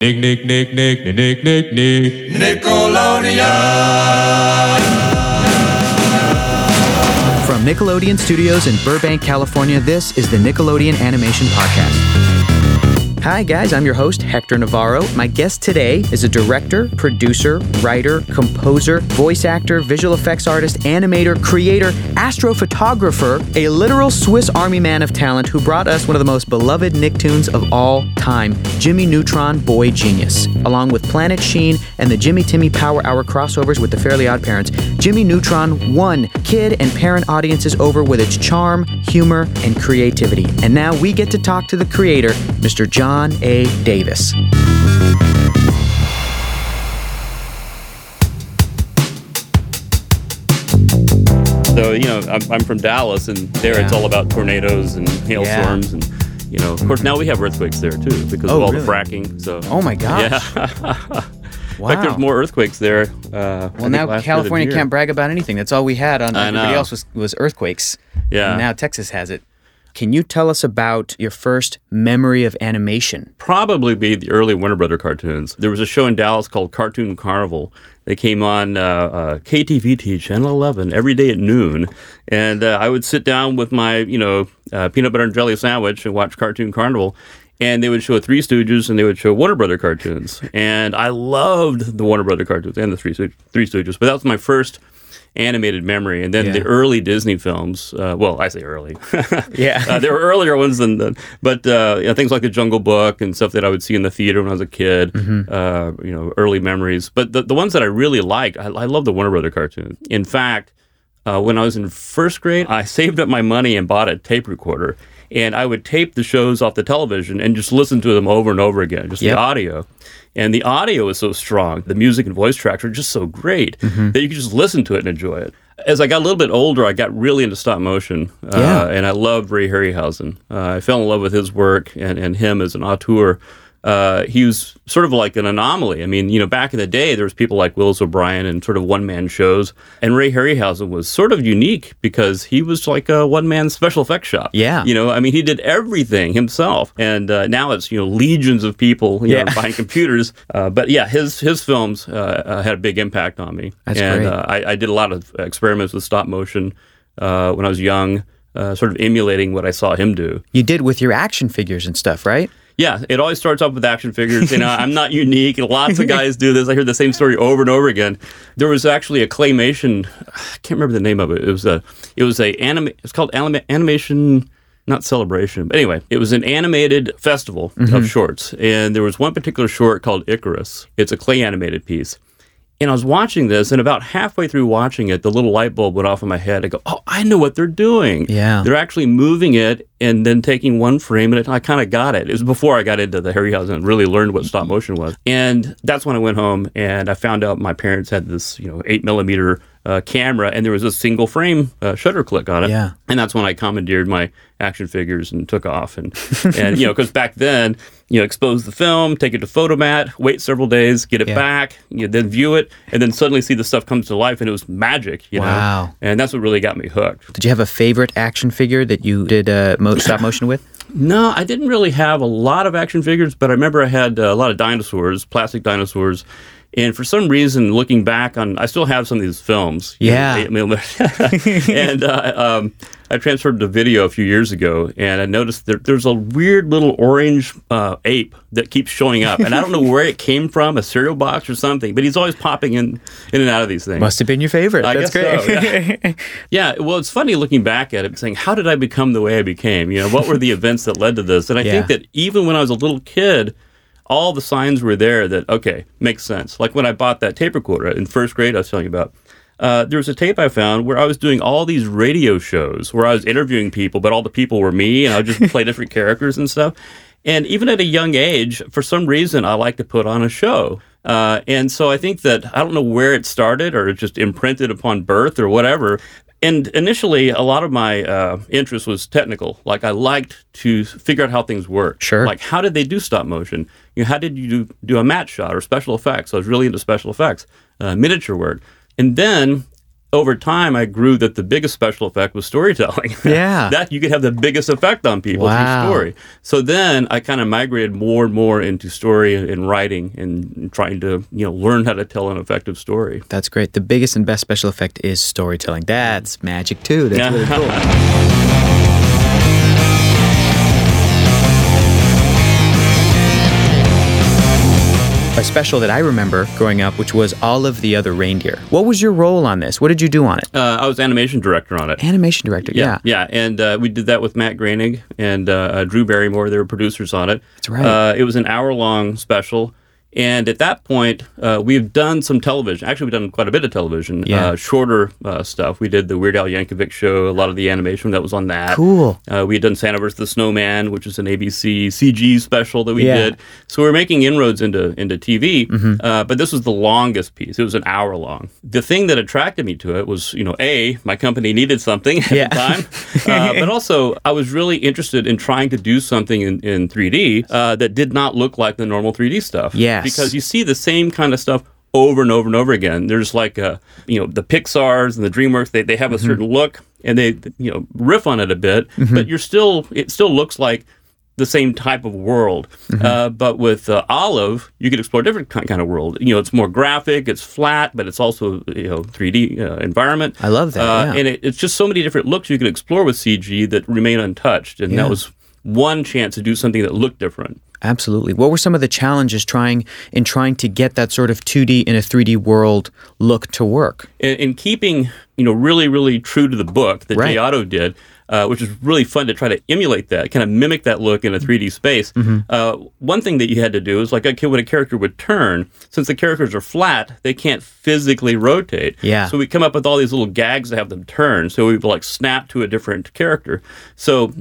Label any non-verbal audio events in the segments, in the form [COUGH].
Nick, Nick, Nick, Nick, Nick, Nick, Nick, Nick. Nickelodeon. From Nickelodeon Studios in Burbank, California, this is the Nickelodeon Animation Podcast. Hi, guys, I'm your host, Hector Navarro. My guest today is a director, producer, writer, composer, voice actor, visual effects artist, animator, creator, astrophotographer, a literal Swiss Army man of talent who brought us one of the most beloved Nicktoons of all time, Jimmy Neutron Boy Genius. Along with Planet Sheen and the Jimmy Timmy Power Hour crossovers with the Fairly Odd Parents, Jimmy Neutron won kid and parent audiences over with its charm, humor, and creativity. And now we get to talk to the creator, Mr. John A. Davis. So you know, I'm, I'm from Dallas, and there it's all about tornadoes and hailstorms, and you know, of course, now we have earthquakes there too because Oh, of all really? the fracking. So Oh my gosh. yeah, [LAUGHS] in fact, there's more earthquakes there. Uh, Well, now last year than California can't brag about anything. That's all we had on everybody else was, was earthquakes. Yeah. And now Texas has it. Can you tell us about your first memory of animation? probably be the early Warner Brother cartoons. There was a show in Dallas called Cartoon Carnival. They came on uh, uh, KTVT Channel 11 every day at noon, and uh, I would sit down with my you know uh, peanut butter and jelly sandwich and watch Cartoon Carnival. And they would show Three Stooges and they would show Warner Brother cartoons, and I loved the Warner Brother cartoons and the Three Stoo- Three Stooges. But that was my first animated memory, and then Yeah. the early Disney films. Uh, well, I say early. [LAUGHS] Yeah. uh, there were earlier ones than the, but uh, you know, things like the Jungle Book and stuff that I would see in the theater when I was a kid. Mm-hmm. Uh, you know, early memories. But the, the ones that I really liked, I, I love the Warner Brother cartoon. In fact, uh, when I was in first grade, I [LAUGHS] saved up my money and bought a tape recorder. And I would tape the shows off the television and just listen to them over and over again, just Yep. the audio. And the audio is so strong, the music and voice tracks are just so great Mm-hmm. that you could just listen to it and enjoy it. As I got a little bit older, I got really into stop motion. Uh, Yeah. And I loved Ray Harryhausen. Uh, I fell in love with his work and, and him as an auteur. Uh, he was sort of like an anomaly. I mean, you know, back in the day, there was people like Willis O'Brien and sort of one-man shows, and Ray Harryhausen was sort of unique because he was like a one-man special effects shop. Yeah. you know, I mean, he did everything himself, and uh, now it's you know legions of people you Yeah. know behind computers. [LAUGHS] Uh, but yeah, his his films uh, uh, had a big impact on me, That's and. Uh, I, I did a lot of experiments with stop motion uh, when I was young, uh, sort of emulating what I saw him do. You did with your action figures and stuff, right? Yeah, it always starts off with action figures. You know, I'm not unique. Lots of guys do this. I hear the same story over and over again. There was actually a claymation. I can't remember the name of it. It was a. It was a anima, It's called anima, animation. Not celebration, but anyway, it was an animated festival of mm-hmm. shorts, and there was one particular short called Icarus. It's a clay animated piece, and I was watching this, and about halfway through watching it, the little light bulb went off in my head. I go, "Oh, I know what they're doing. Yeah. they're actually moving it and then taking one frame, and I kind of got it. It was before I got into the Harryhausen and really learned what stop motion was. And that's when I went home and I found out my parents had this, you know, eight millimeter uh, camera, and there was a single frame uh, shutter click on it. Yeah. And that's when I commandeered my action figures and took off. And, [LAUGHS] and you know, because back then, you know, expose the film, take it to Fotomat, wait several days, get it Yeah. back, you then view it, and then suddenly see the stuff comes to life, and it was magic, you Wow. know? And that's what really got me hooked. Did you have a favorite action figure that you did uh, mo- stop motion with? [LAUGHS] No, I didn't really have a lot of action figures, but I remember I had uh, a lot of dinosaurs, plastic dinosaurs. And for some reason, looking back on, I still have some of these films. Yeah. [LAUGHS] and uh, um, I transferred to video a few years ago, and I noticed that there's a weird little orange uh, ape that keeps showing up, and I don't know where it came from, a cereal box or something, but he's always popping in in and out of these things. Must have been your favorite. I That's guess great. so, [LAUGHS] Yeah, well, it's funny looking back at it, saying, "How did I become the way I became? You know, what were the events that led to this?" And I Yeah. think that even when I was a little kid, all the signs were there that okay, makes sense. Like when I bought that tape recorder in first grade, I was telling you about. Uh, there was a tape I found where I was doing all these radio shows where I was interviewing people, but all the people were me, and I would just play different [LAUGHS] characters and stuff. And even at a young age, for some reason, I like to put on a show. Uh, and so I think that I don't know where it started or it just imprinted upon birth or whatever. And initially, a lot of my uh, interest was technical. Like I liked to figure out how things work. Sure. Like how did they do stop motion? You know, how did you do, do a match shot or special effects? So I was really into special effects, uh, miniature work. And then over time, I grew that the biggest special effect was storytelling. [LAUGHS] Yeah. that you could have the biggest effect on people Wow. through story. So then I kind of migrated more and more into story and writing and trying to you know learn how to tell an effective story. That's great. The biggest and best special effect is storytelling. That's magic too. That's really [LAUGHS] cool. A special that I remember growing up, which was Olive the Other Reindeer. What was your role on this? What did you do on it? Uh, I was animation director on it. Animation director. Yeah. yeah, and uh, we did that with Matt Groening and uh, uh, Drew Barrymore. They were producers on it. That's right. Uh, it was an hour-long special, and at that point, uh, we've done some television. Actually, we've done quite a bit of television. Yeah. Uh, shorter uh, stuff. We did the Weird Al Yankovic show. A lot of the animation that was on that. Cool. Uh, we had done Santa vs. the Snowman, which is an ABC CG special that we Yeah. did. So we are making inroads into into TV, Mm-hmm. uh, but this was the longest piece. It was an hour long. The thing that attracted me to it was, you know, a my company needed something at Yeah. the time, [LAUGHS] uh, but also I was really interested in trying to do something in, in 3D uh, that did not look like the normal 3D stuff. Yes. because you see the same kind of stuff over and over and over again. There's like, uh, you know, the Pixar's and the DreamWorks. They they have a certain look and they you know riff on it a bit, but you're still it still looks like the same type of world. Uh, but with uh, Olive, you could explore a different kind of world. You know, it's more graphic, it's flat, but it's also you know 3D uh, environment. I love that, Uh, yeah. And it, it's just so many different looks you can explore with CG that remain untouched. And Yeah. that was one chance to do something that looked different. Absolutely. What were some of the challenges trying in trying to get that sort of 2D in a 3D world look to work? in, in keeping you know really really true to the book that Right. J.otto did, uh, which is really fun to try to emulate that, kind of mimic that look in a 3D space. Mm-hmm. Uh, one thing that you had to do is like okay, when a character would turn, since the characters are flat, they can't physically rotate. Yeah. So we come up with all these little gags to have them turn. So we would like snap to a different character. So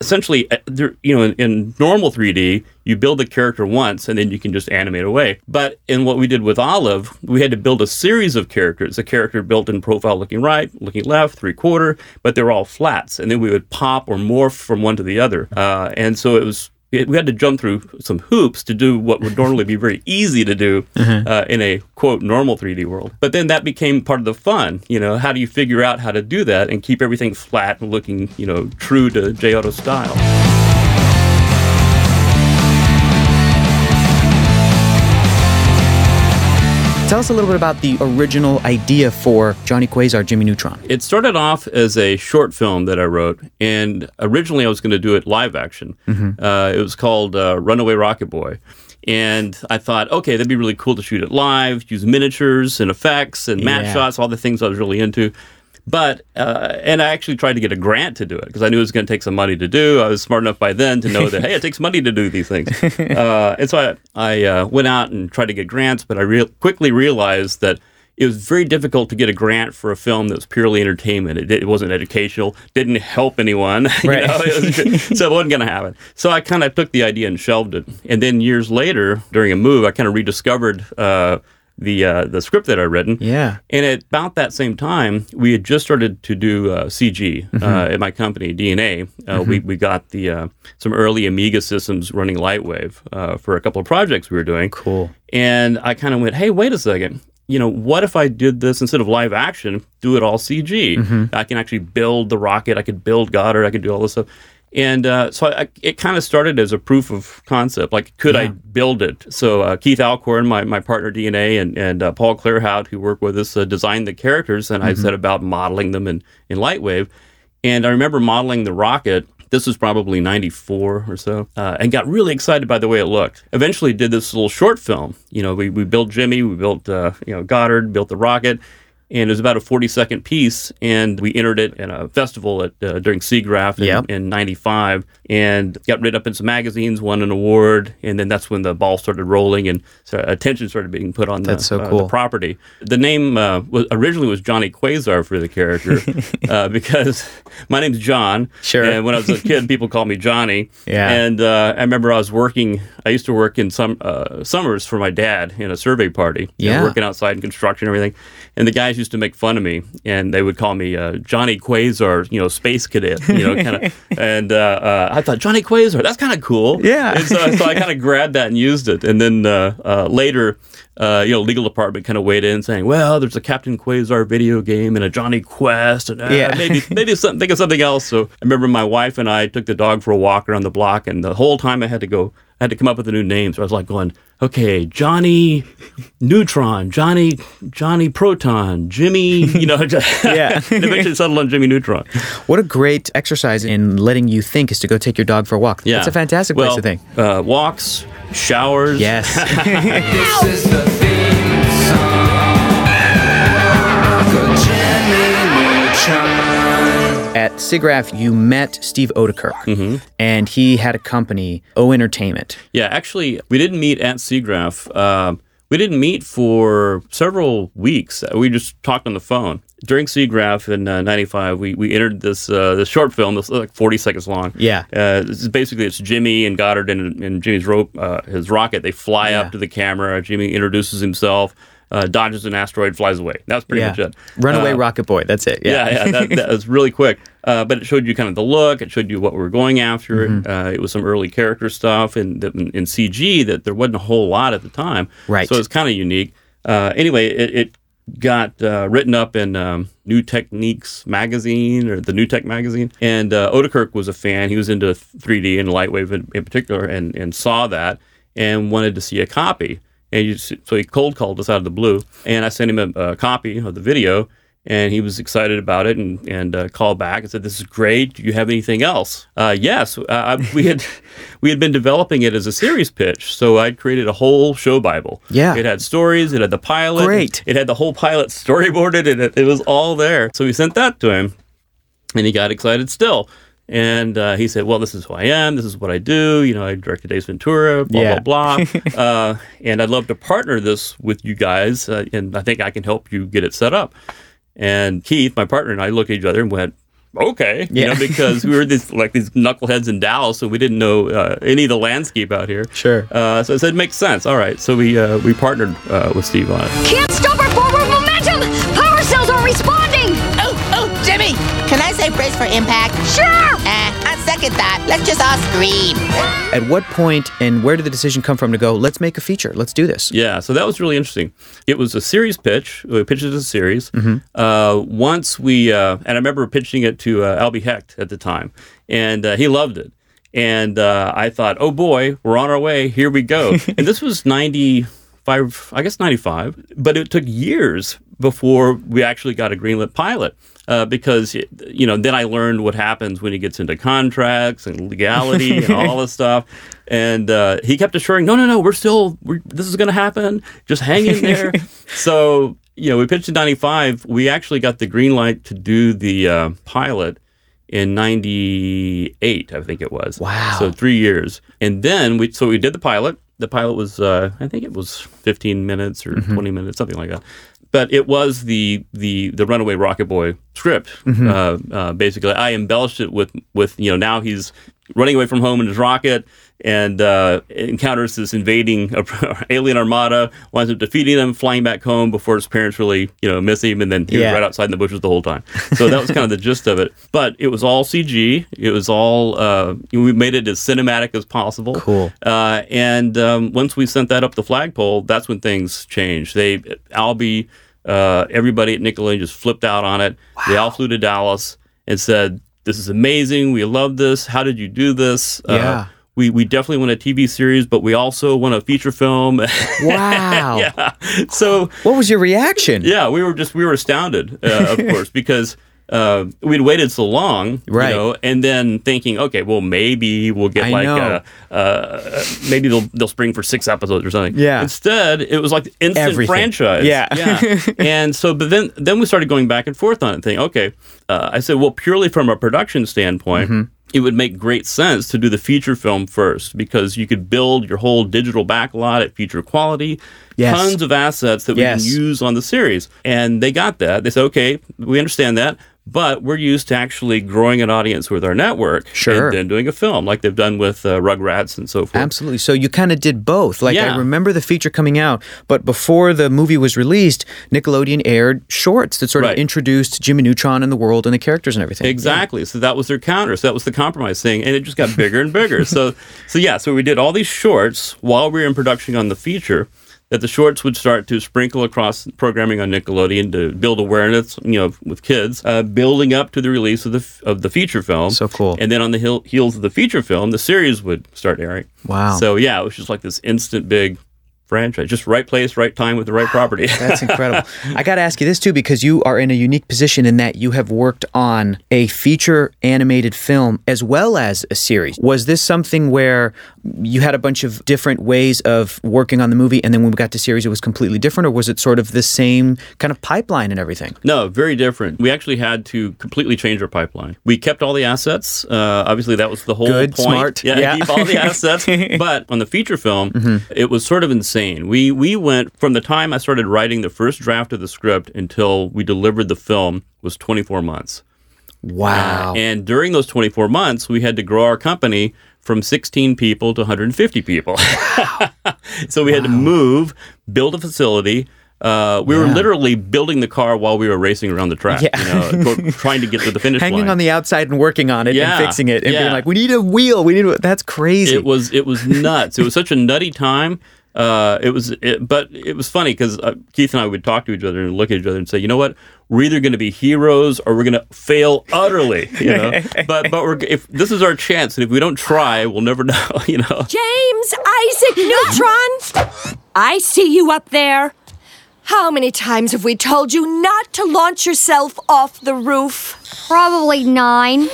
essentially, uh, you know, in, in normal 3D, you build the character once and then you can just animate away. But in what we did with Olive, we had to build a series of characters. A character built in profile looking right, looking left, three quarter, but they're all flats. And then we would pop or morph from one to the other. Uh, and so it was. We had to jump through some hoops to do what would normally be very easy to do [LAUGHS] uh, in a quote normal 3D world. But then that became part of the fun. You know, how do you figure out how to do that and keep everything flat and looking, you know, true to J.otto's style? Tell us a little bit about the original idea for Johnny Quasar, Jimmy Neutron. It started off as a short film that I wrote, and originally I was going to do it live action. Uh, it was called uh, Runaway Rocket Boy. And I thought, okay, that'd be really cool to shoot it live, use miniatures and effects and matte Yeah. shots, all the things I was really into. But, uh, and I actually tried to get a grant to do it because I knew it was going to take some money to do. I was smart enough by then to know that, hey, it takes money to do these things. [LAUGHS] Uh, and so I, I uh, went out and tried to get grants, but I real quickly realized that it was very difficult to get a grant for a film that was purely entertainment. It, it wasn't educational, didn't help anyone. [LAUGHS] Right. know, it so it wasn't going to happen. So I kind of took the idea and shelved it. And then years later, during a move, I kind of rediscovered uh, the uh, the script that I'd written. Yeah. And at about that same time, we had just started to do uh, CG Mm-hmm. uh, at my company, DNA. Uh, we, we got the uh, some early Amiga systems running Lightwave uh, for a couple of projects we were doing. Cool. And I kind of went, hey, wait a second. You know, what if I did this instead of live action, do it all CG? Mm-hmm. I can actually build the rocket. I could build Goddard. I could do all this stuff. And uh, so I, it kind of started as a proof of concept. Like, could I build it? So uh, Keith Alcorn, my, my partner DNA, and, and uh, Paul Claerhout, who worked with us, uh, designed the characters. And I set about modeling them in, in Lightwave. And I remember modeling the rocket. This was probably 94 or so, uh, and got really excited by the way it looked. Eventually, did this little short film. You know, we, we built Jimmy, we built, uh, you know, Goddard, built the rocket, and it was about a 40 second piece. And we entered it in a festival at uh, during SIGGRAPH in, Yep. in 95 and got written up in some magazines, won an award. And then that's when the ball started rolling and so attention started being put on the, so uh, cool. the property. The name uh, was, originally was Johnny Quasar for the character [LAUGHS] uh, because my name's John. Sure. And when I was a kid, people called me Johnny. [LAUGHS] Yeah. And uh, I remember I was working, I used to work in some uh, summers for my dad in a survey party. you know, working outside in construction and everything. And the guys used to make fun of me, and they would call me uh, Johnny Quasar, you know, space cadet, you know, kind of. [LAUGHS] and uh, uh, I thought Johnny Quasar, that's kind of cool. Yeah. And so, so I kind of grabbed that and used it, and then uh, uh, later. Uh, you know, legal department kind of weighed in, saying, "Well, there's a Captain Quasar video game and a Jonny Quest, and uh, Yeah. [LAUGHS] maybe maybe some, think of something else." So I remember my wife and I took the dog for a walk around the block, and the whole time I had to go, I had to come up with a new name. So I was like going, "Okay, Johnny Neutron, Johnny Johnny Proton, Jimmy," you know, [LAUGHS] just, Yeah. [LAUGHS] eventually settled on Jimmy Neutron. What a great exercise in letting you think is to go take your dog for a walk. Yeah, That's a fantastic well, place to think. Uh, walks, showers. Yes. [LAUGHS] This is the theme song for Jimmy Neutron. At SIGGRAPH, you met Steve Oedekerk, Mm-hmm. and he had a company, O Entertainment. Yeah, actually, we didn't meet at SIGGRAPH. Um, we didn't meet for several weeks. We just talked on the phone. During SIGGRAPH in uh, '95, we, we entered this uh, this short film that's like 40 seconds long. Yeah. uh, this is basically it's Jimmy and Goddard and, and Jimmy's rope, uh, his rocket. They fly Yeah. up to the camera. Jimmy introduces himself, uh, dodges an asteroid, flies away. That's pretty yeah. much it. Runaway Uh, Rocket Boy. That's it. yeah, Yeah. yeah, that, that was really quick. Uh, but it showed you kind of the look. It showed you what we were going after. Mm-hmm. Uh, it was some early character stuff and in, in CG that there wasn't a whole lot at the time. Right. So it's kind of unique. Uh, anyway, it, it got uh, written up in um, New Techniques magazine or the New Tech magazine. And uh, Oedekerk was a fan. He was into 3D and Lightwave in, in particular and, and saw that and wanted to see a copy. And you, so he cold called us out of the blue. And I sent him a, a copy of the video. And he was excited about it and, and uh, called back and said, "This is great. Do you have anything else?" Uh, yes, uh, we had [LAUGHS] we had been developing it as a series pitch, so I'd created a whole show bible. Yeah. it had stories, it had the pilot, Great. It had the whole pilot storyboarded, and it, it was all there. So we sent that to him, and he got excited still. And uh, he said, "Well, this is who I am. This is what I do. You know, I directed Ace Ventura. Blah Yeah. blah blah. [LAUGHS] uh, and I'd love to partner this with you guys, uh, and I think I can help you get it set up." And Keith, my partner, and I looked at each other and went, "Okay," you Yeah. know, [LAUGHS] because we were these like these knuckleheads in Dallas, so we didn't know uh, any of the landscape out here. Sure. Uh, so I said, "Makes sense." All right, so we uh, we partnered uh, with Steve on it. Can't stop our forward momentum! Power cells are responding! Oh, oh, Jimmy! Can I say brace for impact? Sure! On second thought, let's just all scream. At what point and where did the decision come from to go, let's make a feature, let's do this? Yeah, so that was really interesting. It was a series pitch. We pitched it as a series. Uh, once we, uh, and I remember pitching it to uh, Albie Hecht at the time, and uh, he loved it. And uh, I thought, oh boy, we're on our way. Here we go. [LAUGHS] and this was 95, I guess 95, but it took years before we actually got a greenlit pilot. Uh, because you know, then I learned what happens when he gets into contracts and legality and [LAUGHS] all this stuff. And uh, he kept assuring, "No, no, no, we're still, we're, this is going to happen. Just hang in there." [LAUGHS] so you know, we pitched in '95. We actually got the green light to do the uh, pilot in '98, I think it was. Wow. So three years, and then we so we did the pilot. The pilot was, uh, I think it was 15 minutes or 20 minutes, something like that. But it was the the the Runaway Rocket Boy script. Uh, uh, basically, I embellished it with with you know now he's running away from home in his rocket and uh, encounters this invading [LAUGHS] alien armada, winds up defeating them, flying back home before his parents really you know miss him, and then he Yeah. was right outside in the bushes the whole time. So that was kind of the gist of it. But it was all CG. It was all uh, we made it as cinematic as possible. Cool. Uh, and um, once we sent that up the flagpole, that's when things changed. They, Albie, uh, everybody at Nickelodeon just flipped out on it. They all flew to Dallas and said, "This is amazing. We love this. How did you do this?" Uh, Yeah. we, we definitely want a TV series, but we also want a feature film. [LAUGHS] Wow. yeah. So What was your reaction? yeah, we were just we were astounded, uh, of [LAUGHS] course, because uh, we'd waited so long, Right. You know, and then thinking, okay, well, maybe we'll get I like, know. uh, uh, maybe they'll they'll spring for six episodes or something. Yeah. Instead, it was like instant Everything. franchise. Yeah. yeah. [LAUGHS] And so, but then then we started going back and forth on it, thinking, okay, uh, I said, well, purely from a production standpoint. Mm-hmm. It would make great sense to do the feature film first because you could build your whole digital backlot at feature quality, Yes. tons of assets that we Yes. can use on the series. And they got that. They said, okay, we understand that, But we're used to actually growing an audience with our network Sure. and then doing a film like they've done with uh, Rugrats and so forth. Absolutely. So you kind of did both. Like I remember the feature coming out, but before the movie was released, Nickelodeon aired shorts that sort of introduced Jimmy Neutron and the world and the characters and everything. Exactly. So that was their counter. So that was the compromise thing, and it just got bigger and bigger. So, [LAUGHS] so yeah. So we did all these shorts while we were in production on the feature. That the shorts would start to sprinkle across programming on Nickelodeon to build awareness, you know, with kids, uh, building up to the release of the f- of the feature film. So cool. And then on the heel- heels of the feature film, the series would start airing. Wow. So yeah, it was just like this instant big franchise, just right place, right time with the right property. That's [LAUGHS] incredible. I got to ask you this too, because you are in a unique position in that you have worked on a feature animated film as well as a series. Was this something where you had a bunch of different ways of working on the movie, and then when we got to series, it was completely different, or was it sort of the same kind of pipeline and everything? No, very different. We actually had to completely change our pipeline. We kept all the assets. Uh, obviously, that was the whole Good, point. smart. Yeah, Yeah. keep all the [LAUGHS] assets. but on the feature film, Mm-hmm. it was sort of insane. We we went from the time I started writing the first draft of the script until we delivered the film was 24 months. Wow. And during those 24 months, we had to grow our company from 16 people to 150 people. [LAUGHS] so we had to move, build a facility. Uh, we were literally building the car while we were racing around the track, Yeah. you know, [LAUGHS] trying to get to the finish line. Hanging line. on the outside and working on it Yeah, and fixing it and being like, we need a wheel. We need a, that's crazy. it was it was nuts. it was such a nutty time. Uh, it was, it, but it was funny because uh, Keith and I would talk to each other and look at each other and say, you know what, we're either going to be heroes or we're going to fail utterly. [LAUGHS] You know, but but we're if this is our chance, and if we don't try, we'll never [LAUGHS] know. You know. James Isaac Neutron! I see you up there. How many times have we told you not to launch yourself off the roof? Probably nine.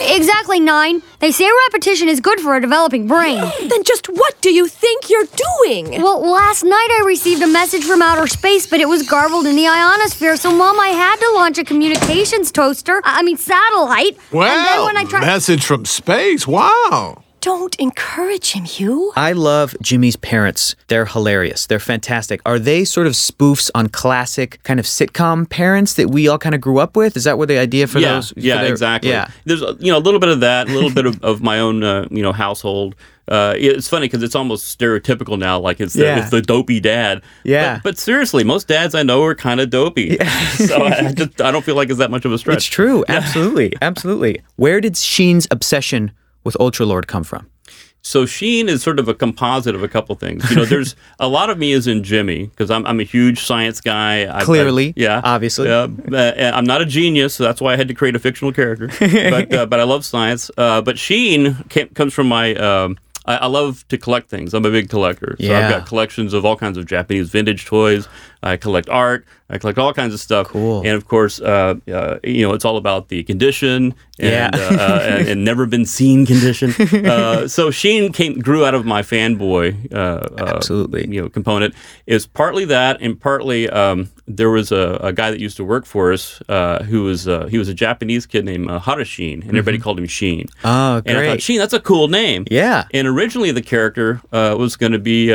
Exactly nine. They say repetition is good for a developing brain. [GASPS] Then just what do you think you're doing? Well, last night I received a message from outer space, but it was garbled in the ionosphere, so Mom, I had to launch a communications toaster. I I mean, satellite. and then Well, when I tried. message from space. Wow. Don't encourage him, Hugh. I love Jimmy's parents. They're hilarious. They're fantastic. Are they sort of spoofs on classic kind of sitcom parents that we all kind of grew up with? Is that what the idea for yeah, those? for yeah, their- exactly. Yeah. There's you know a little bit of that, a little bit of, of my own uh, you know household. Uh, it's funny because it's almost stereotypical now, like it's the, Yeah. it's the dopey dad. Yeah. But, but seriously, most dads I know are kind of dopey. Yeah. [LAUGHS] so I, I just I don't feel like it's that much of a stretch. It's true. Absolutely. Absolutely. Where did Sheen's obsession with Ultralord come from? So Sheen is sort of a composite of a couple things. You know, there's [LAUGHS] a lot of me is in Jimmy because I'm, I'm a huge science guy. I- I- Clearly, yeah, obviously. Yeah, uh, I'm not a genius, so that's why I had to create a fictional character. [LAUGHS] but uh, but I love science. Uh, but Sheen came, comes from my. Um, I, I love to collect things. I'm a big collector. So Yeah. I've got collections of all kinds of Japanese vintage toys. I collect art. I collect all kinds of stuff. Cool. And of course, uh, uh, you know, it's all about the condition and, Yeah. uh, uh, and, and never been seen condition. [LAUGHS] Uh, so Sheen came grew out of my fanboy, uh, Absolutely. you know, component. Is partly that, and partly um, there was a, a guy that used to work for us uh, who was uh, he was a Japanese kid named uh, Harashin, and everybody called him Sheen. Oh, And I great. thought Sheen, that's a cool name. Yeah. And originally the character uh, was going to be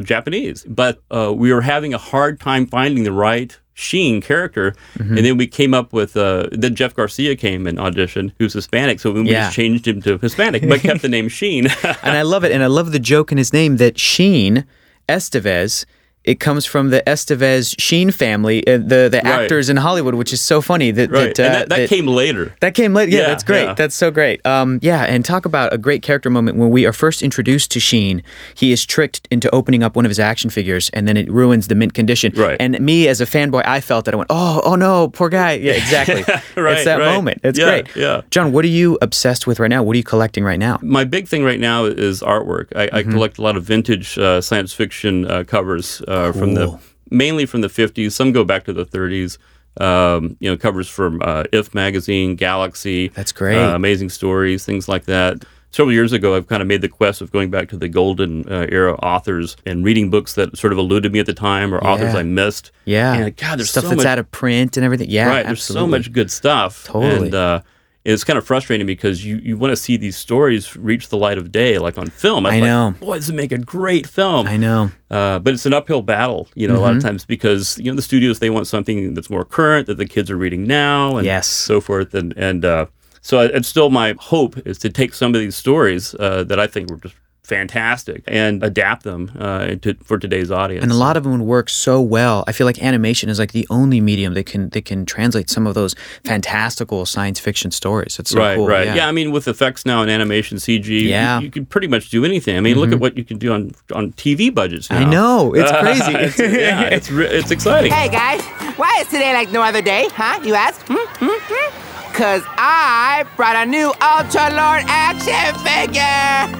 Japanese, but uh, we were having a hard time finding the right Sheen character, Mm-hmm. and then we came up with. Uh, then Jeff Garcia came and auditioned, who's Hispanic, so we Yeah. just changed him to Hispanic, but kept the name [LAUGHS] Sheen. and I love it. And I love the joke in his name that Sheen Estevez. It comes from the Estevez Sheen family, uh, the the Right. actors in Hollywood, which is so funny. That right, that, uh, and that, that, came later. That came later. Yeah, Yeah, that's great. yeah. That's so great. Um, yeah, and talk about a great character moment when we are first introduced to Sheen. He is tricked into opening up one of his action figures, and then it ruins the mint condition. Right. And me as a fanboy, I felt that I went, oh, oh no, poor guy. Yeah, [LAUGHS] exactly. Right, it's that right. moment. It's Yeah, great. yeah. John, what are you obsessed with right now? What are you collecting right now? My big thing right now is artwork. I, I collect a lot of vintage uh, science fiction uh, covers uh, from the mainly from the 50s. Some go back to the 30s. Um, you know, covers from uh, If magazine, Galaxy. That's great. Uh, amazing stories, things like that. Several years ago, I've kind of made the quest of going back to the golden uh, era authors and reading books that sort of eluded me at the time or authors I missed. Yeah. And God, there's stuff so that's much out of print and everything. Yeah, right. absolutely. There's so much good stuff. Totally. And, uh, it's kind of frustrating because you, you want to see these stories reach the light of day, like on film. I was like, know. Boy, this would make a great film. I know. Uh, but it's an uphill battle, you know, a lot Mm-hmm. of times because you know the studios they want something that's more current that the kids are reading now, and Yes. so forth, and and uh, so it's still my hope is to take some of these stories uh, that I think were just fantastic and adapt them uh, to, for today's audience. And a lot of them work so well. I feel like animation is like the only medium that can that can translate some of those fantastical science fiction stories. It's so right, cool. right. Yeah. Yeah. I mean, with effects now and animation, CG, you- Yeah. Mm-hmm. you, can pretty much do anything. I mean, look at what you can do on on TV budgets now. I know. It's [LAUGHS] crazy. it's, yeah, it's it's exciting. Hey guys, why is today like no other day, huh? You ask? Hmm? Hmm? Hmm? Cause I brought a new Ultra Lord action figure!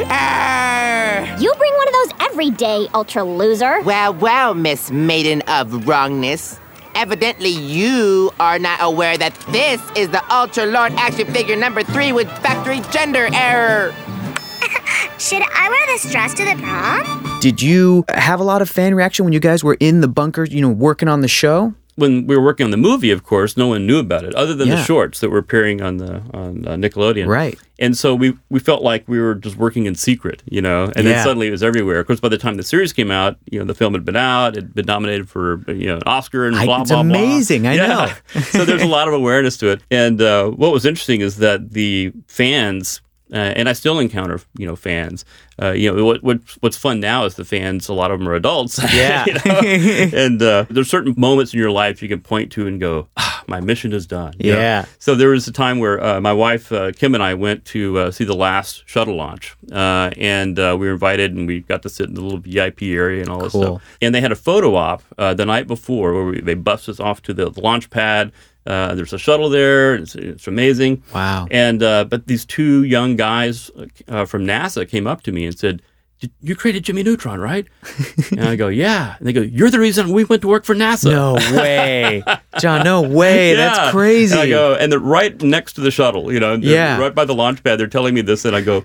Arr. You bring one of those every day, ultra loser. Well, well, Miss Maiden of Wrongness. Evidently, you are not aware that this is the Ultra Lord action figure number three with factory gender error. [LAUGHS] Should I wear this dress to the prom? Did you have a lot of fan reaction when you guys were in the bunker, you know, working on the show? When we were working on the movie, of course, no one knew about it other than Yeah. the shorts that were appearing on the on uh, Nickelodeon. Right. And so we we felt like we were just working in secret, you know. And Yeah. then suddenly it was everywhere. Of course, by the time the series came out, you know, the film had been out, it had been nominated for you know an Oscar and I- blah it's blah blah. amazing, I know. [LAUGHS] so there's a lot of awareness to it. And uh, what was interesting is that the fans. Uh, and I still encounter, you know, fans. Uh, you know, what, what what's fun now is the fans. A lot of them are adults. [LAUGHS] Yeah. you know? [LAUGHS] and uh, there's certain moments in your life you can point to and go, ah, "My mission is done." you know? Yeah. So there was a time where uh, my wife uh, Kim and I went to uh, see the last shuttle launch, uh, and uh, we were invited, and we got to sit in the little VIP area and all this Cool. stuff. And they had a photo op uh, the night before where we, they bussed us off to the launch pad. Uh, there's a shuttle there. It's, it's amazing. Wow. And uh, but these two young guys uh, from NASA came up to me and said. "Did- You created Jimmy Neutron, right? [LAUGHS] and I go, yeah. And they go, you're the reason we went to work for NASA. No way. John, no way. [LAUGHS] Yeah. That's crazy. And I go, and they're right next to the shuttle, you know, Yeah. right by the launch pad. They're telling me this, and I go,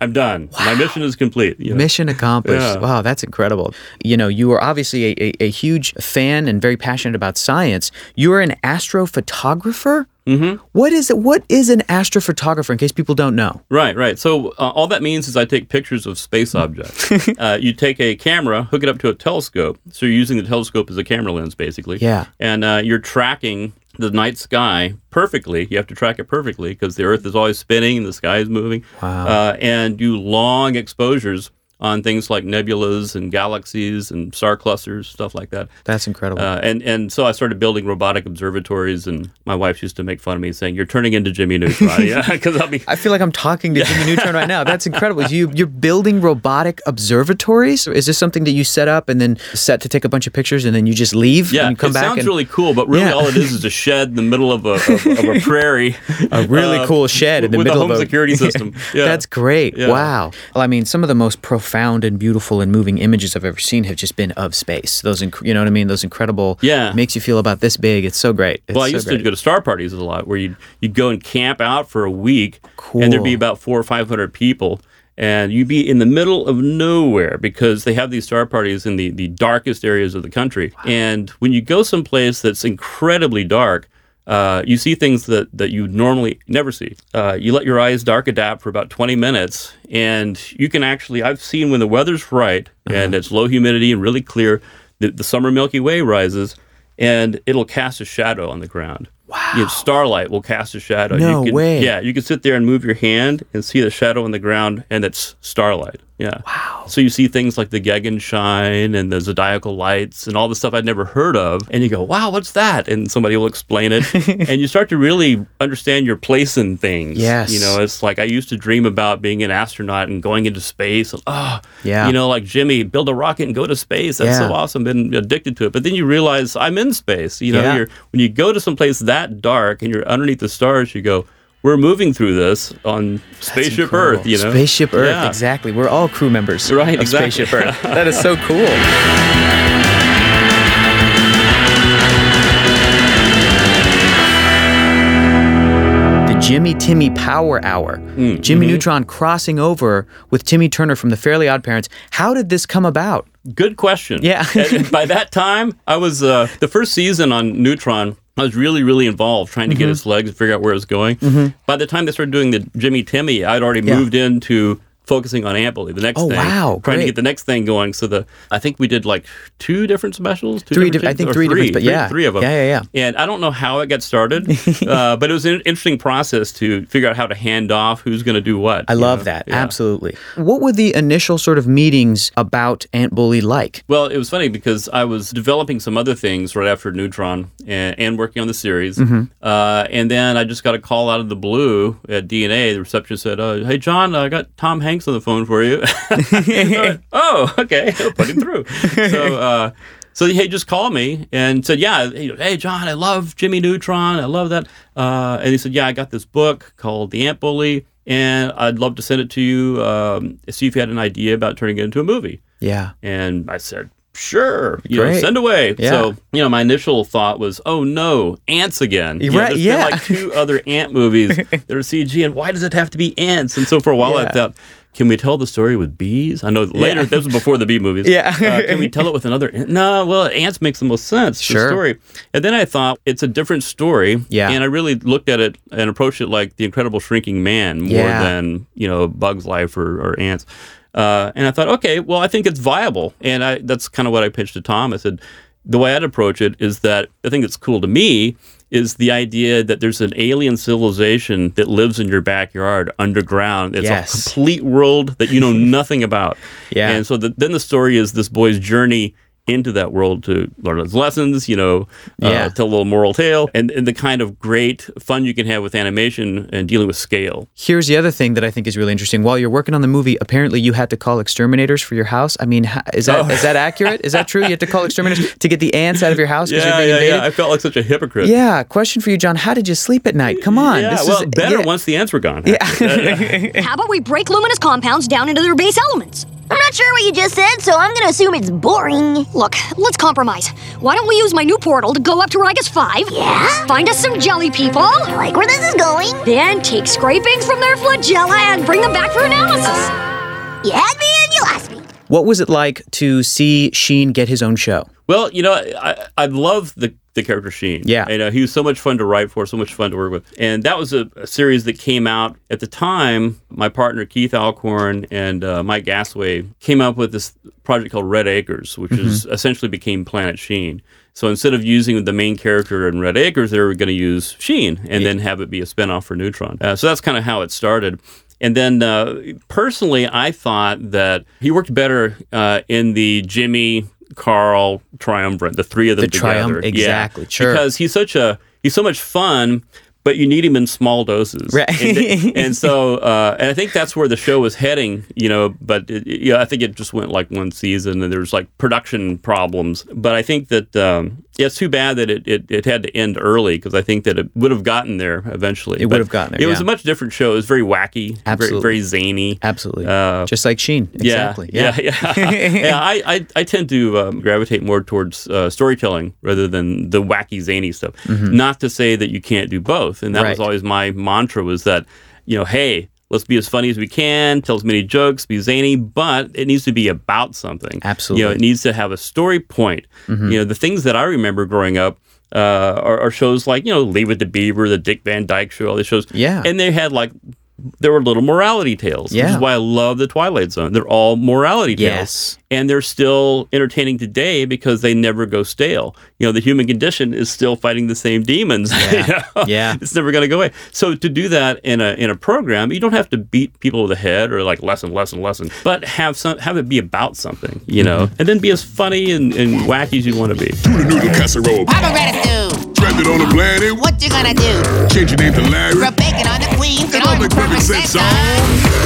I'm done. My mission is complete. you know. Mission accomplished. Yeah. Wow, that's incredible. You know, you are obviously a, a, a huge fan and very passionate about science. You are an astrophotographer. Mm-hmm. What is it? What is an astrophotographer? In case people don't know. Right, right. So uh, all that means is I take pictures of space objects. [LAUGHS] uh, you take a camera, hook it up to a telescope. So you're using the telescope as a camera lens, basically. Yeah. And uh, you're tracking the night sky perfectly. You have to track it perfectly because the Earth is always spinning and the sky is moving. Wow. Uh, and do long exposures on things like nebulas and galaxies and star clusters, stuff like that. That's incredible. Uh, and and so I started building robotic observatories, and my wife used to make fun of me, saying, "You're turning into Jimmy Neutron." [LAUGHS] yeah, because I'll be I feel like I'm talking to Jimmy Neutron right now. That's incredible. You you're building robotic observatories. Is this something that you set up and then set to take a bunch of pictures and then you just leave Yeah, and come it back sounds and really cool, but really Yeah. all it is is a shed in the middle of a of, of a [LAUGHS] prairie. a really uh, cool shed in the middle a of a home security [LAUGHS] system. Yeah. That's great. Yeah. Wow. Well, I mean, some of the most profound and beautiful and moving images I've ever seen have just been of space. Those, inc- you know what I mean? Those incredible. Yeah. Makes you feel about this big. It's so great. It's well, I so used great. to go to star parties a lot, where you you'd go and camp out for a week, and there'd be about four or five hundred people, and you'd be in the middle of nowhere because they have these star parties in the the darkest areas of the country. And when you go someplace that's incredibly dark. Uh, you see things that, that you normally never see. Uh, you let your eyes dark adapt for about 20 minutes, and you can actually, I've seen when the weather's right and it's low humidity and really clear, the, the summer Milky Way rises, and it'll cast a shadow on the ground. Wow. You know, starlight will cast a shadow. No you can, way. Yeah, you can sit there and move your hand and see the shadow on the ground, and it's starlight. Yeah. Wow. So you see things like the Gegenschein and the zodiacal lights and all the stuff I'd never heard of, and you go, "Wow, what's that?" And somebody will explain it, [LAUGHS] and you start to really understand your place in things. Yes. You know, it's like I used to dream about being an astronaut and going into space. And, oh, Yeah. You know, like Jimmy, build a rocket and go to space. That's Yeah. so awesome. Been addicted to it, but then you realize I'm in space. You know, Yeah. you're when you go to some place that dark and you're underneath the stars, you go. We're moving through this on Spaceship Incredible. Earth, you know. Spaceship Earth, Yeah. exactly. We're all crew members [LAUGHS] Right, of exactly. Spaceship Earth. [LAUGHS] that is so cool. The Jimmy Timmy Power Hour. Mm, Jimmy mm-hmm. Neutron crossing over with Timmy Turner from the Fairly Odd Parents. How did this come about? Good question. Yeah. by that time, I was uh, the first season on Neutron I was really, really involved trying to Mm-hmm. get its legs and figure out where it was going. By the time they started doing the Jimmy Timmy, I'd already Yeah. moved into focusing on Bully, the next Oh, thing. wow, Trying great. to get the next thing going. So the I think we did like two different specials. Two Three different diff- I think or three different- but yeah. Three of them. Yeah, yeah, yeah. And I don't know how it got started, [LAUGHS] uh, but it was an interesting process to figure out how to hand off who's going to do what. I love know? that. Yeah. Absolutely. What were the initial sort of meetings about Ant Bully like? Well, it was funny because I was developing some other things right after Neutron and, and working on the series. Mm-hmm. Uh, and then I just got a call out of the blue at DNA. The receptionist said, uh, Hey, John, I got Tom Hanks on the phone for you. [LAUGHS] Went, [LAUGHS] oh, okay. [LAUGHS] I'll put him through. so, uh, so he just called me and said, "Yeah, hey John, I love Jimmy Neutron. I love that." Uh, and he said, "Yeah, I got this book called The Ant Bully, and I'd love to send it to you. Um, see if you had an idea about turning it into a movie." Yeah. And I said, sure, you know, send away. Yeah. So, you know, my initial thought was, oh no, ants again. You know, Right, there's yeah. like two other ant movies that are CG, and why does it have to be ants? And so for a while Yeah. I thought, can we tell the story with bees? I know later, this was before the bee movies. [LAUGHS] Yeah. uh, can we tell it with another? ant? No, well, ants makes the most sense. Sure. The story. And then I thought it's a different story. Yeah. And I really looked at it and approached it like the Incredible Shrinking Man more Yeah. than you know Bug's Life or, or ants. Uh, and I thought, okay, well, I think it's viable, and I, that's kind of what I pitched to Tom. I said, the way I'd approach it is that I think it's cool to me is the idea that there's an alien civilization that lives in your backyard underground. It's Yes. a complete world that you know [LAUGHS] nothing about. Yeah. And so the, then the story is this boy's journey into that world to learn his lessons, you know, uh, Yeah. tell a little moral tale, and, and the kind of great fun you can have with animation and dealing with scale. Here's the other thing that I think is really interesting. While you're working on the movie, apparently you had to call exterminators for your house. I mean, is that is Oh. that accurate? Is that true? You had to call exterminators to get the ants out of your house because Yeah, you're being yeah, invaded. yeah. I felt like such a hypocrite. Yeah, question for you, John. How did you sleep at night? Come on. Yeah, this well, is, better yeah. once the ants were gone. Yeah. [LAUGHS] How about we break luminous compounds down into their base elements? I'm not sure what you just said, so I'm gonna assume it's boring. Look, let's compromise. Why don't we use my new portal to go up to Rigas 5? Yeah? Find us some jelly people. I like where this is going. Then take scrapings from their flagella and bring them back for analysis. You had me and you lost me. What was it like to see Sheen get his own show? Well, you know, I, I love the, the character Sheen. Yeah. You know, he was so much fun to write for, so much fun to work with. And that was a, a series that came out at the time. My partner, Keith Alcorn, and uh, Mike Gasway came up with this project called Red Acres, which is essentially became Planet Sheen. So instead of using the main character in Red Acres, they were going to use Sheen and then have it be a spinoff for Neutron. Uh, so that's kind of how it started. And then uh, personally, I thought that he worked better uh, in the Jimmy, Carl triumvirate, the three of them The together. exactly, yeah. sure. Because he's such a he's so much fun, but you need him in small doses. Right. And, [LAUGHS] and so, uh, and I think that's where the show was heading. You know, but it, yeah, I think it just went like one season, and there's like production problems. But I think that um, yeah, it's too bad that it, it, it had to end early because I think that it would have gotten there eventually. It would have gotten there, It was a much different show. It was very wacky, Absolutely. very, very zany. Absolutely. Uh, Just like Sheen. Exactly. Yeah, yeah, yeah. [LAUGHS] yeah I, I, I tend to um, gravitate more towards uh, storytelling rather than the wacky zany stuff. Not to say that you can't do both, and that was Mm-hmm. Always my mantra was that you know, hey, let's be as funny as we can, tell as many jokes, be zany, but it needs to be about something. Absolutely. you know, it needs to have a story point. You know, the things that I remember growing up. Uh, are, are shows like you know Leave It to Beaver, the Dick Van Dyke Show, all these shows. Yeah. and they had like there were little morality tales, which is why I love the Twilight Zone. They're all morality tales. Yes. And they're still entertaining today because they never go stale. You know, the human condition is still fighting the same demons. [LAUGHS] you know? Yeah. It's never going to go away. So to do that in a in a program, you don't have to beat people over the head or like lesson, lesson, lesson, but have some have it be about something, you know, Mm-hmm. and then be as funny and, and wacky as you want to be. Tuna noodle casserole. Papa Gratitude, Stranded on a planet. what you gonna do? Change your name to Larry. Rub bacon on the queen, It all make perfect sense on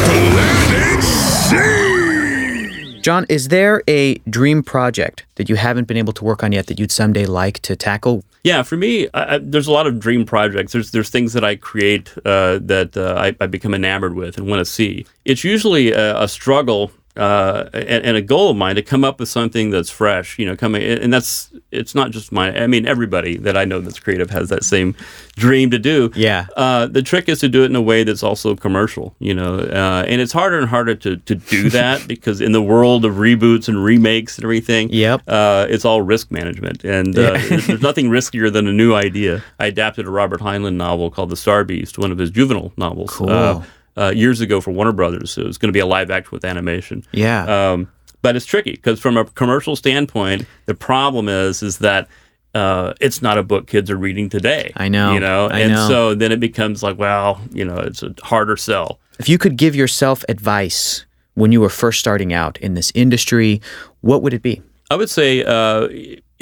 Planet Sheen. John, is there a dream project that you haven't been able to work on yet that you'd someday like to tackle? Yeah, for me, I, I, there's a lot of dream projects. There's there's things that I create uh, that uh, I, I become enamored with and want to see. It's usually a, a struggle uh, and, and a goal of mine to come up with something that's fresh. You know, coming and that's it's not just mine. I mean, everybody that I know that's creative has that same dream to do. Yeah. Uh, the trick is to do it in a way that's also commercial. You know, uh, and it's harder and harder to to do [LAUGHS] that because in the world of reboots and remakes and everything, Yep. uh, it's all risk management, and uh, there's there's nothing [LAUGHS] riskier than a new idea. I adapted a Robert Heinlein novel called The Star Beast, one of his juvenile novels, Cool. Uh, years ago for Warner Brothers. It was going to be a live action with animation. Yeah. Um, but it's tricky because from a commercial standpoint, the problem is is that uh, it's not a book kids are reading today. I know. You know, I and know. so then it becomes like, well, you know, it's a harder sell. If you could give yourself advice when you were first starting out in this industry, what would it be? I would say uh,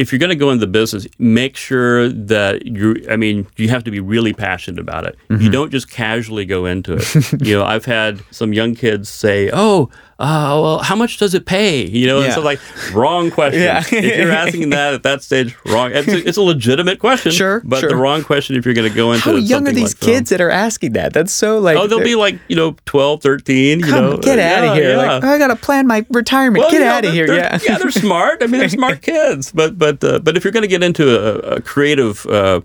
if you're going to go into the business, make sure that you. I mean, you have to be really passionate about it. Mm-hmm. You don't just casually go into it. [LAUGHS] you know, I've had some young kids say, "Oh, uh, well, how much does it pay?" You know, and Yeah. so like, wrong [LAUGHS] question. Yeah. if you're asking that at that stage, wrong. It's a, it's a legitimate question, Sure, but sure. the wrong question if you're going to go into. How young are these like kids that are asking that? That's so like. Oh, they'll be like you know 12, 13, You Come, know, get out Yeah, of here! Like, I gotta plan my retirement. Well, get out of here! Yeah, yeah, they're smart. I mean, they're smart [LAUGHS] kids. But but uh, but if you're going to get into a, a creative uh,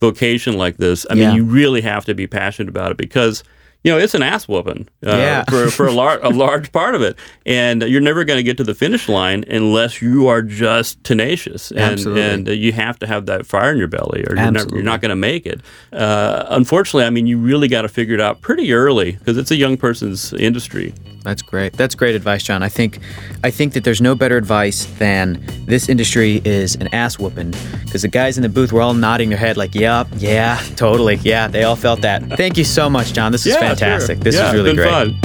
vocation like this, I mean, you really have to be passionate about it because. You know, it's an ass whooping uh, Yeah. [LAUGHS] for, for a, lar- a large part of it. And you're never going to get to the finish line unless you are just tenacious. And, Absolutely. and uh, you have to have that fire in your belly or you're, you're not going to make it. Uh, unfortunately, I mean, you really got to figure it out pretty early because it's a young person's industry. That's great. That's great advice, John. I think, I think that there's no better advice than this industry is an ass whooping because the guys in the booth were all nodding their head like, "Yup, yeah, totally, yeah." They all felt that. Thank you so much, John. This is Yeah, fantastic. sure. This Yeah, is really great. fun.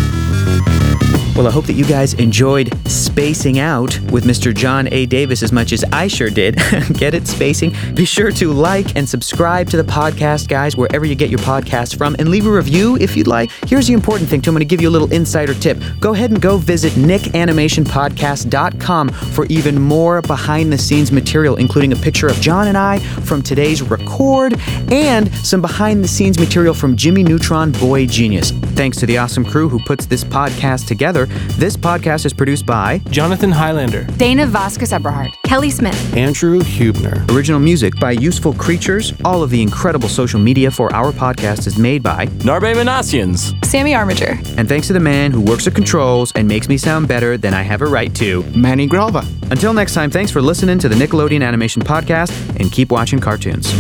Well, I hope that you guys enjoyed spacing out with Mr. John A. Davis as much as I sure did. [LAUGHS] get it, spacing? Be sure to like and subscribe to the podcast, guys, wherever you get your podcast from, and leave a review if you'd like. Here's the important thing, too. I'm going to give you a little insider tip. Go ahead and go visit nickanimationpodcast.com for even more behind the scenes material, including a picture of John and I from today's record and some behind the scenes material from Jimmy Neutron Boy Genius. Thanks to the awesome crew who puts this podcast together. This podcast is produced by Jonathan Highlander. Dana Vasquez Eberhard. Kelly Smith. Andrew Hubner. Original music by Useful Creatures. All of the incredible social media for our podcast is made by Narbe Manassians. Sammy Armiger. And thanks to the man who works the controls and makes me sound better than I have a right to, Manny Grova. Until next time, thanks for listening to the Nickelodeon Animation Podcast and keep watching cartoons.